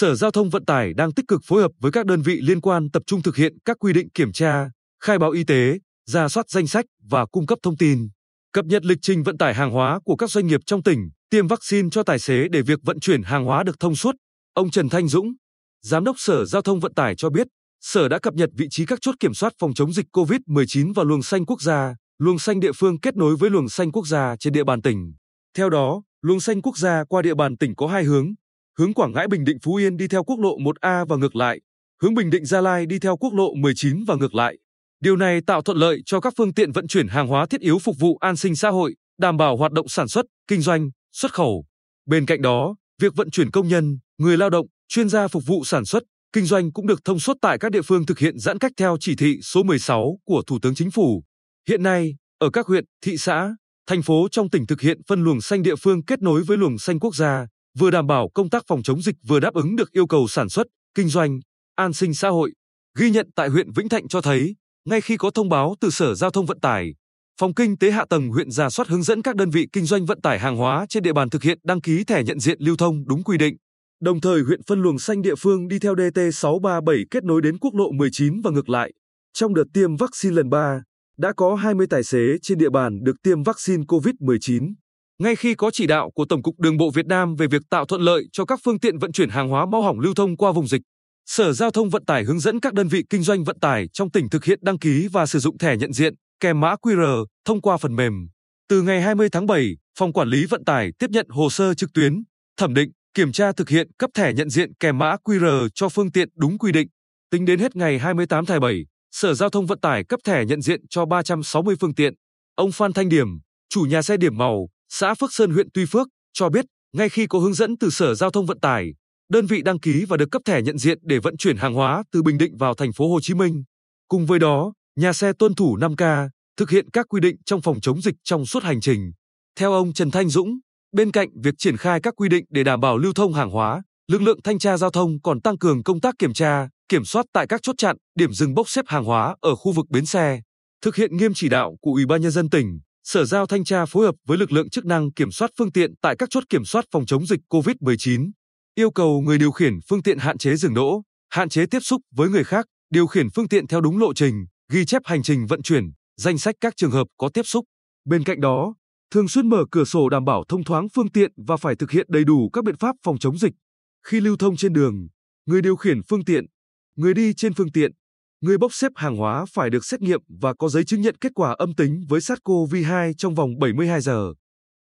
Sở Giao thông Vận tải đang tích cực phối hợp với các đơn vị liên quan tập trung thực hiện các quy định kiểm tra, khai báo y tế, ra soát danh sách và cung cấp thông tin, cập nhật lịch trình vận tải hàng hóa của các doanh nghiệp trong tỉnh, tiêm vaccine cho tài xế để việc vận chuyển hàng hóa được thông suốt. Ông Trần Thanh Dũng, Giám đốc Sở Giao thông Vận tải cho biết, Sở đã cập nhật vị trí các chốt kiểm soát phòng chống dịch COVID-19 và luồng xanh quốc gia, luồng xanh địa phương kết nối với luồng xanh quốc gia trên địa bàn tỉnh. Theo đó, luồng xanh quốc gia qua địa bàn tỉnh có hai hướng, hướng Quảng Ngãi Bình Định Phú Yên đi theo quốc lộ 1A và ngược lại, hướng Bình Định Gia Lai đi theo quốc lộ 19 và ngược lại. Điều này tạo thuận lợi cho các phương tiện vận chuyển hàng hóa thiết yếu phục vụ an sinh xã hội, đảm bảo hoạt động sản xuất, kinh doanh, xuất khẩu. Bên cạnh đó, việc vận chuyển công nhân, người lao động, chuyên gia phục vụ sản xuất, kinh doanh cũng được thông suốt tại các địa phương thực hiện giãn cách theo chỉ thị số 16 của Thủ tướng Chính phủ. Hiện nay, ở các huyện, thị xã, thành phố trong tỉnh thực hiện phân luồng xanh địa phương kết nối với luồng xanh quốc gia, vừa đảm bảo công tác phòng chống dịch vừa đáp ứng được yêu cầu sản xuất, kinh doanh, an sinh xã hội. Ghi nhận tại huyện Vĩnh Thạnh cho thấy, ngay khi có thông báo từ Sở Giao thông Vận tải, Phòng Kinh tế Hạ tầng huyện ra soát hướng dẫn các đơn vị kinh doanh vận tải hàng hóa trên địa bàn thực hiện đăng ký thẻ nhận diện lưu thông đúng quy định. Đồng thời huyện phân luồng xanh địa phương đi theo DT637 kết nối đến quốc lộ 19 và ngược lại. Trong đợt tiêm vaccine lần 3, đã có 20 tài xế trên địa bàn được tiêm vaccine COVID-19. Ngay khi có chỉ đạo của Tổng cục Đường bộ Việt Nam về việc tạo thuận lợi cho các phương tiện vận chuyển hàng hóa mau hỏng lưu thông qua vùng dịch, Sở Giao thông Vận tải hướng dẫn các đơn vị kinh doanh vận tải trong tỉnh thực hiện đăng ký và sử dụng thẻ nhận diện, kèm mã QR thông qua phần mềm. Từ ngày 20 tháng 7, Phòng Quản lý Vận tải tiếp nhận hồ sơ trực tuyến, thẩm định, kiểm tra thực hiện cấp thẻ nhận diện kèm mã QR cho phương tiện đúng quy định. Tính đến hết ngày 28 tháng 7, Sở Giao thông Vận tải cấp thẻ nhận diện cho 360 phương tiện. Ông Phan Thanh Điểm, chủ nhà xe điểm màu, xã Phước Sơn huyện Tuy Phước, cho biết, ngay khi có hướng dẫn từ Sở Giao thông Vận tải, đơn vị đăng ký và được cấp thẻ nhận diện để vận chuyển hàng hóa từ Bình Định vào thành phố Hồ Chí Minh. Cùng với đó, nhà xe tuân thủ 5K, thực hiện các quy định trong phòng chống dịch trong suốt hành trình. Theo ông Trần Thanh Dũng, bên cạnh việc triển khai các quy định để đảm bảo lưu thông hàng hóa, lực lượng thanh tra giao thông còn tăng cường công tác kiểm tra, kiểm soát tại các chốt chặn, điểm dừng bốc xếp hàng hóa ở khu vực bến xe, thực hiện nghiêm chỉ đạo của Ủy ban nhân dân tỉnh, Sở Giao thanh tra phối hợp với lực lượng chức năng kiểm soát phương tiện tại các chốt kiểm soát phòng chống dịch COVID-19, yêu cầu người điều khiển phương tiện hạn chế dừng đỗ, hạn chế tiếp xúc với người khác, điều khiển phương tiện theo đúng lộ trình, ghi chép hành trình vận chuyển, danh sách các trường hợp có tiếp xúc. Bên cạnh đó, thường xuyên mở cửa sổ đảm bảo thông thoáng phương tiện và phải thực hiện đầy đủ các biện pháp phòng chống dịch. Khi lưu thông trên đường, người điều khiển phương tiện, người đi trên phương tiện, người bốc xếp hàng hóa phải được xét nghiệm và có giấy chứng nhận kết quả âm tính với SARS-CoV-2 trong vòng 72 giờ.